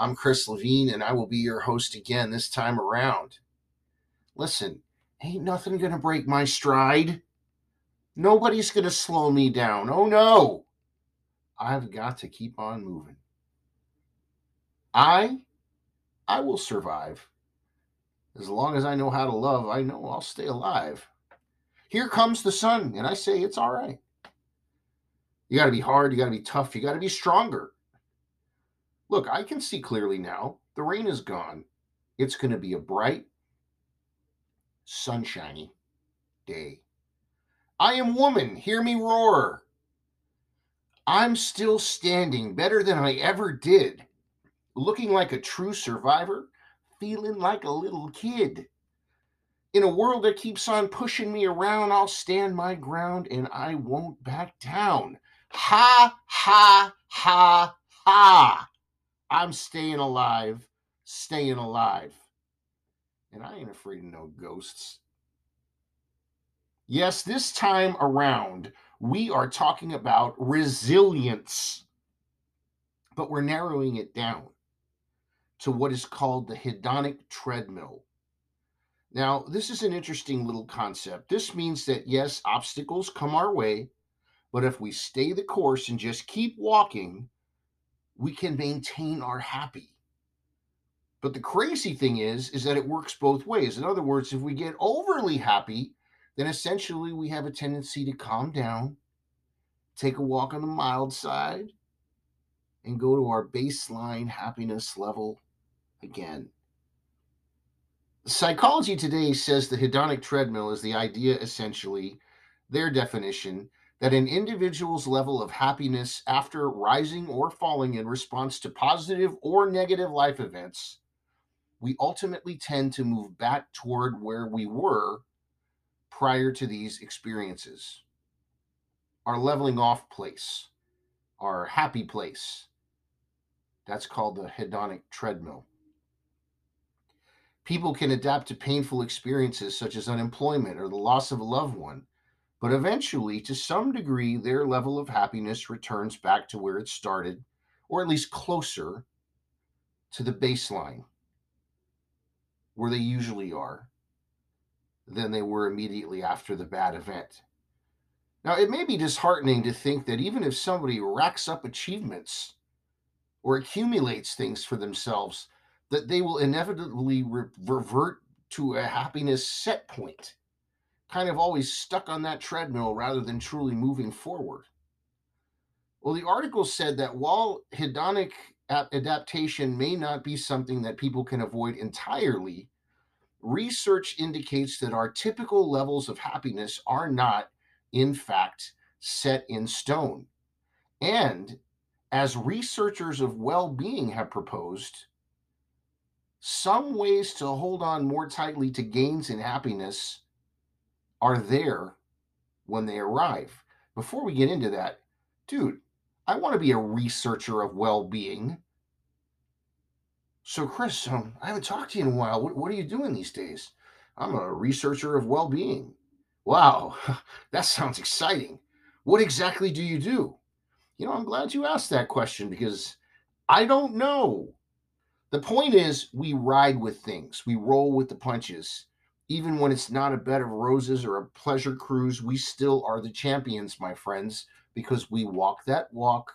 I'm Chris Levine, and I will be your host again this time around. Listen, ain't nothing gonna break my stride. Nobody's gonna slow me down. Oh no! I've got to keep on moving. I, I will survive. As long as I know how to love, I know I'll stay alive. Here comes the sun, and I say it's all right. You got to be hard, you got to be tough, you got to be stronger. Look, I can see clearly now. The rain is gone. It's going to be a bright, sunshiny day. I am woman, hear me roar. I'm still standing better than I ever did, looking like a true survivor, feeling like a little kid. In a world that keeps on pushing me around, I'll stand my ground and I won't back down. Ha, ha, ha, ha. I'm staying alive, staying alive. And I ain't afraid of no ghosts. Yes, this time around, we are talking about resilience, but we're narrowing it down to what is called the hedonic treadmill. Now, this is an interesting little concept. This means that, yes, obstacles come our way, but if we stay the course and just keep walking, we can maintain our happy. But the crazy thing is, is that it works both ways. In other words, if we get overly happy, then essentially we have a tendency to calm down, take a walk on the mild side, and go to our baseline happiness level again. Psychology Today says the hedonic treadmill is the idea, essentially, their definition, that an individual's level of happiness after rising or falling in response to positive or negative life events, we ultimately tend to move back toward where we were prior to these experiences. Our leveling off place, our happy place. That's called the hedonic treadmill. People can adapt to painful experiences such as unemployment or the loss of a loved one, but eventually, to some degree, their level of happiness returns back to where it started, or at least closer to the baseline where they usually are than they were immediately after the bad event. Now, it may be disheartening to think that even if somebody racks up achievements or accumulates things for themselves, that they will inevitably re- revert to a happiness set point, kind of always stuck on that treadmill rather than truly moving forward. Well, the article said that while hedonic adaptation may not be something that people can avoid entirely, research indicates that our typical levels of happiness are not, in fact, set in stone. And as researchers of well being have proposed, some ways to hold on more tightly to gains in happiness are there when they arrive. Before we get into that, dude, I want to be a researcher of well being. So, Chris, um, I haven't talked to you in a while. What, what are you doing these days? I'm a researcher of well being. Wow, that sounds exciting. What exactly do you do? You know, I'm glad you asked that question because I don't know. The point is, we ride with things, we roll with the punches. Even when it's not a bed of roses or a pleasure cruise, we still are the champions, my friends, because we walk that walk.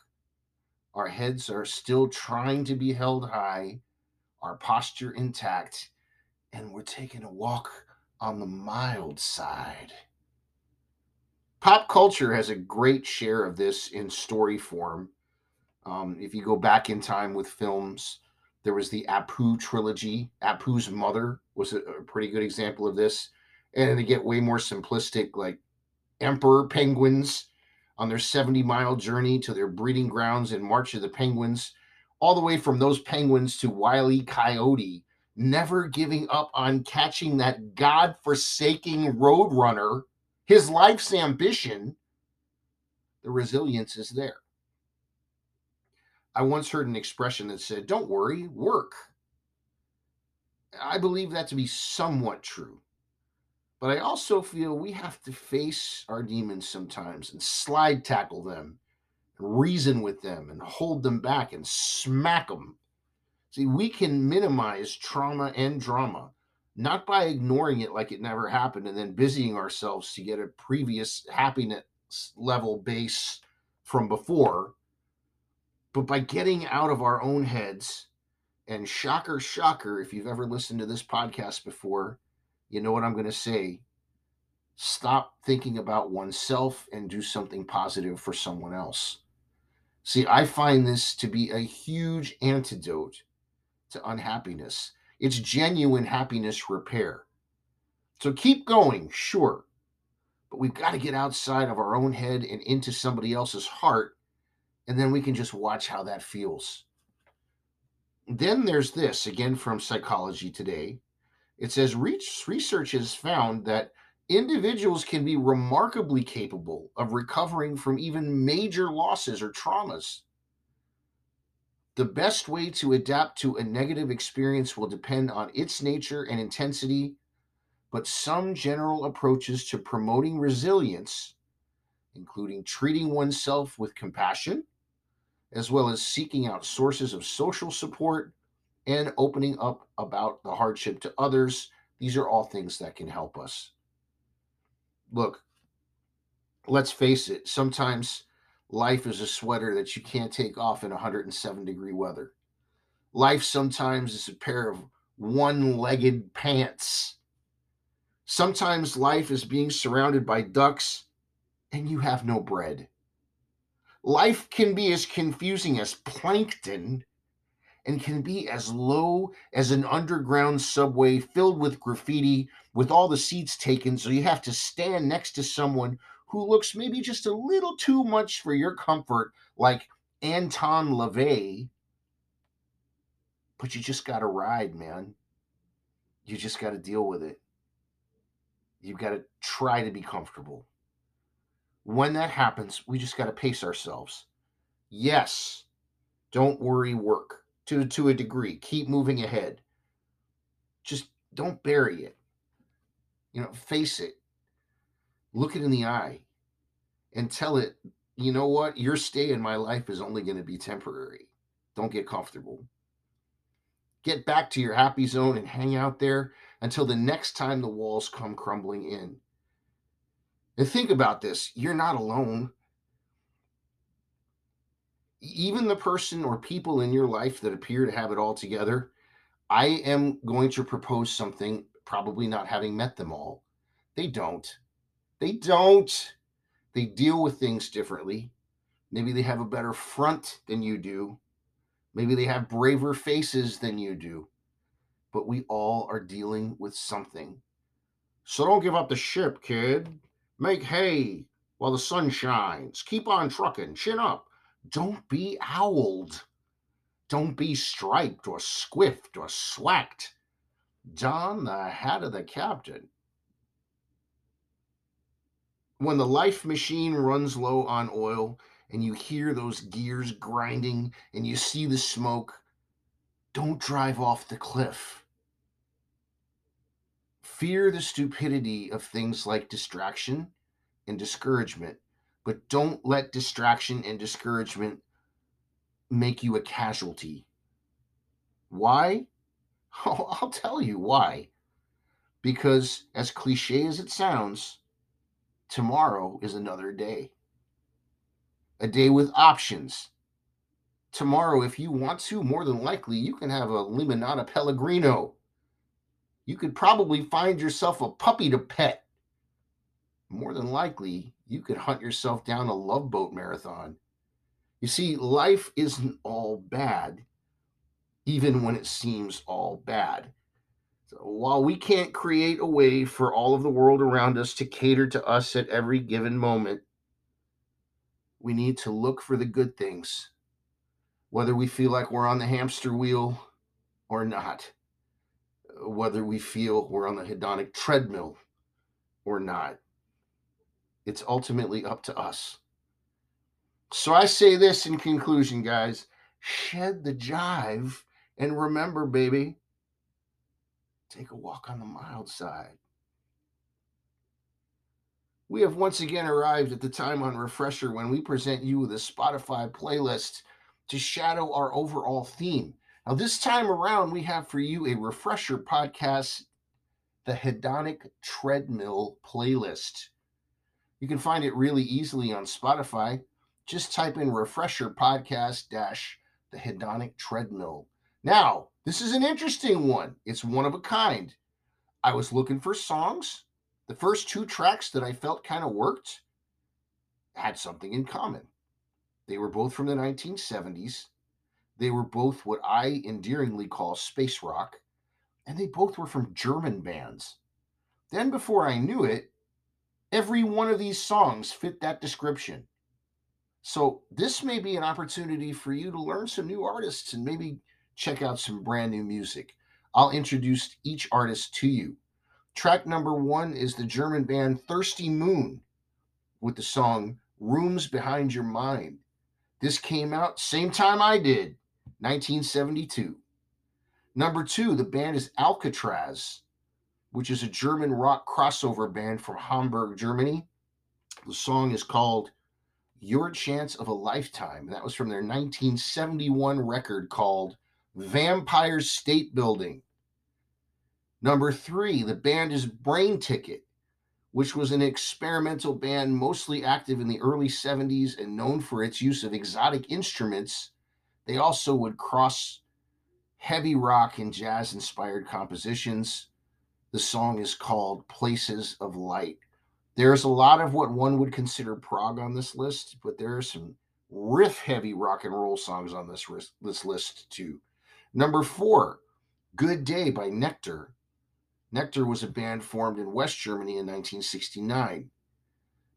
Our heads are still trying to be held high, our posture intact, and we're taking a walk on the mild side. Pop culture has a great share of this in story form. Um, if you go back in time with films, there was the Apu trilogy. Apu's mother was a, a pretty good example of this. And they get way more simplistic, like emperor penguins on their 70 mile journey to their breeding grounds in March of the Penguins, all the way from those penguins to Wiley. Coyote never giving up on catching that God forsaking roadrunner, his life's ambition, the resilience is there. I once heard an expression that said, Don't worry, work. I believe that to be somewhat true. But I also feel we have to face our demons sometimes and slide tackle them and reason with them and hold them back and smack them. See, we can minimize trauma and drama, not by ignoring it like it never happened and then busying ourselves to get a previous happiness level base from before, but by getting out of our own heads. And shocker, shocker, if you've ever listened to this podcast before, you know what I'm going to say. Stop thinking about oneself and do something positive for someone else. See, I find this to be a huge antidote to unhappiness. It's genuine happiness repair. So keep going, sure. But we've got to get outside of our own head and into somebody else's heart, and then we can just watch how that feels. Then there's this again from Psychology Today. It says research has found that individuals can be remarkably capable of recovering from even major losses or traumas. The best way to adapt to a negative experience will depend on its nature and intensity, but some general approaches to promoting resilience, including treating oneself with compassion, as well as seeking out sources of social support and opening up about the hardship to others, these are all things that can help us look, let's face it, sometimes life is a sweater that you can't take off in 107 degree weather. Life sometimes is a pair of one legged pants. Sometimes life is being surrounded by ducks and you have no bread. Life can be as confusing as plankton and can be as low as an underground subway filled with graffiti with all the seats taken. So you have to stand next to someone who looks maybe just a little too much for your comfort, like Anton LaVey. But you just got to ride, man. You just got to deal with it. You've got to try to be comfortable. When that happens, we just got to pace ourselves. Yes, don't worry, work to to a degree. Keep moving ahead. Just don't bury it. You know, face it. Look it in the eye and tell it, you know what? Your stay in my life is only going to be temporary. Don't get comfortable. Get back to your happy zone and hang out there until the next time the walls come crumbling in. And think about this you're not alone even the person or people in your life that appear to have it all together, I am going to propose something, probably not having met them all. They don't. They don't. They deal with things differently. Maybe they have a better front than you do. Maybe they have braver faces than you do. But we all are dealing with something. So don't give up the ship, kid. Make hay while the sun shines. Keep on trucking. Chin up. Don't be owled. Don't be striped or squiffed or swacked. Don the hat of the captain. When the life machine runs low on oil and you hear those gears grinding and you see the smoke, don't drive off the cliff. Fear the stupidity of things like distraction and discouragement but don't let distraction and discouragement make you a casualty. Why? Oh, I'll tell you why. Because, as cliche as it sounds, tomorrow is another day. A day with options. Tomorrow, if you want to, more than likely, you can have a Limonada Pellegrino. You could probably find yourself a puppy to pet. More than likely, you could hunt yourself down a love boat marathon. You see, life isn't all bad, even when it seems all bad. So while we can't create a way for all of the world around us to cater to us at every given moment, we need to look for the good things, whether we feel like we're on the hamster wheel or not. Whether we feel we're on the hedonic treadmill or not. It's ultimately up to us. So I say this in conclusion, guys shed the jive and remember, baby, take a walk on the mild side. We have once again arrived at the time on Refresher when we present you with a Spotify playlist to shadow our overall theme. Now, this time around, we have for you a Refresher podcast, the Hedonic Treadmill playlist. You can find it really easily on Spotify. Just type in Refresher Podcast dash the Hedonic Treadmill. Now, this is an interesting one. It's one of a kind. I was looking for songs the first two tracks that I felt kind of worked had something in common. They were both from the 1970s. They were both what I endearingly call space rock, and they both were from German bands. Then, before I knew it, every one of these songs fit that description. So, this may be an opportunity for you to learn some new artists and maybe check out some brand new music. I'll introduce each artist to you. Track number one is the German band Thirsty Moon with the song Rooms Behind Your Mind. This came out same time I did, 1972. Number two, the band is Alcatraz, which is a German rock crossover band from Hamburg, Germany. The song is called Your Chance of a Lifetime. That was from their 1971 record called Vampire State Building. Number three, the band is Brainticket, which was an experimental band mostly active in the early 70s and known for its use of exotic instruments. They also would cross heavy rock and jazz inspired compositions. The song is called Places of Light. There's a lot of what one would consider prog on this list, but there are some riff heavy rock and roll songs on this, this list too. Number four, Good Day by Nektar. Nektar was a band formed in West Germany in 1969.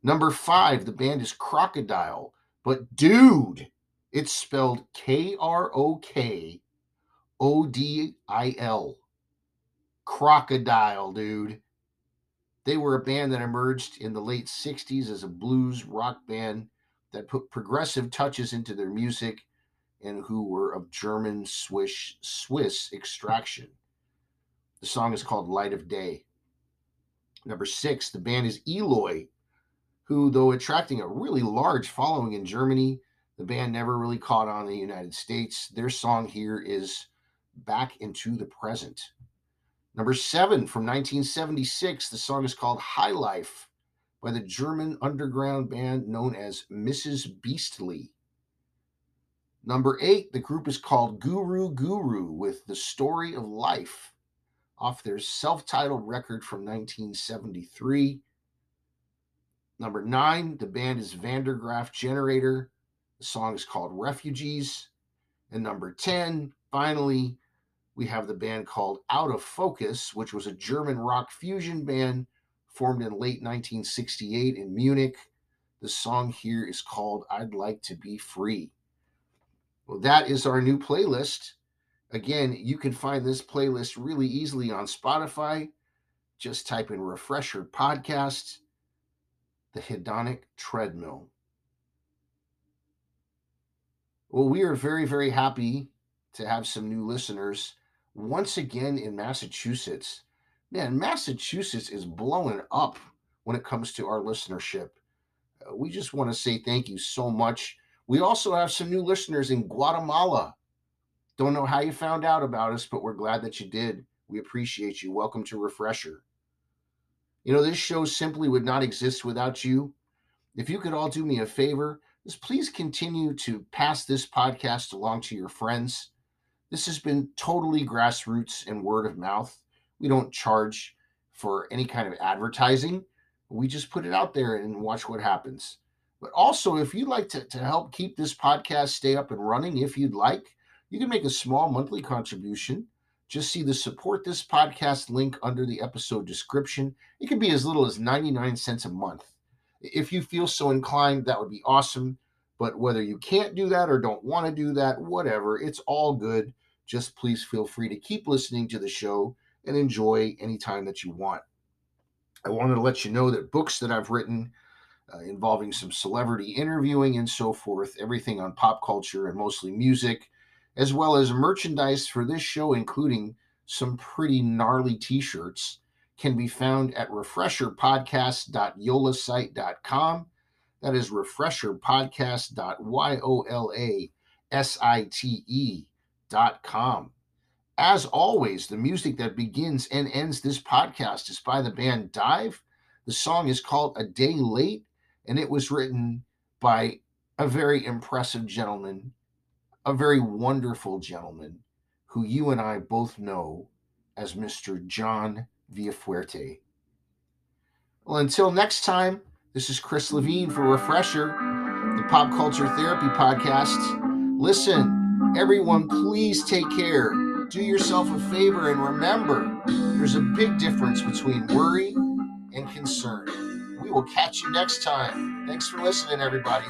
Number five, the band is Crocodile, but dude, it's spelled K R O K O D I L. Crocodile, dude. They were a band that emerged in the late 60s as a blues rock band that put progressive touches into their music and who were of German Swiss Swiss extraction. The song is called Light of Day. Number six, the band is Eloy, who, though attracting a really large following in Germany, the band never really caught on in the United States. Their song here is Back into the Present. Number seven from 1976, the song is called High Life by the German underground band known as Mrs. Beastly. Number eight, the group is called Guru Guru with The Story of Life off their self titled record from 1973. Number nine, the band is Van der Graaf Generator. The song is called Refugees. And number 10, finally, we have the band called Out of Focus, which was a German rock fusion band formed in late 1968 in Munich. The song here is called I'd Like to Be Free. Well, that is our new playlist. Again, you can find this playlist really easily on Spotify. Just type in Refresher Podcast, The Hedonic Treadmill. Well, we are very, very happy to have some new listeners once again in Massachusetts. Man, Massachusetts is blowing up when it comes to our listenership. Uh, we just want to say thank you so much. We also have some new listeners in Guatemala. Don't know how you found out about us, but we're glad that you did. We appreciate you. Welcome to Refresher. You know, this show simply would not exist without you. If you could all do me a favor, just please continue to pass this podcast along to your friends. This has been totally grassroots and word of mouth. We don't charge for any kind of advertising. We just put it out there and watch what happens. But also, if you'd like to, to help keep this podcast stay up and running, if you'd like, you can make a small monthly contribution. Just see the support this podcast link under the episode description. It can be as little as 99 cents a month. If you feel so inclined, that would be awesome. But whether you can't do that or don't want to do that, whatever, it's all good. Just please feel free to keep listening to the show and enjoy any time that you want. I wanted to let you know that books that I've written uh, involving some celebrity interviewing and so forth, everything on pop culture and mostly music, as well as merchandise for this show, including some pretty gnarly t shirts, can be found at refresherpodcast.yolasite.com. That is refresherpodcast.yolasite.com. As always, the music that begins and ends this podcast is by the band Dive. The song is called A Day Late, and it was written by a very impressive gentleman, a very wonderful gentleman who you and I both know as Mr. John Villafuerte. Well, until next time, this is Chris Levine for Refresher, the Pop Culture Therapy Podcast. Listen, everyone, please take care do yourself a favor and remember there's a big difference between worry and concern. We will catch you next time. Thanks for listening, everybody.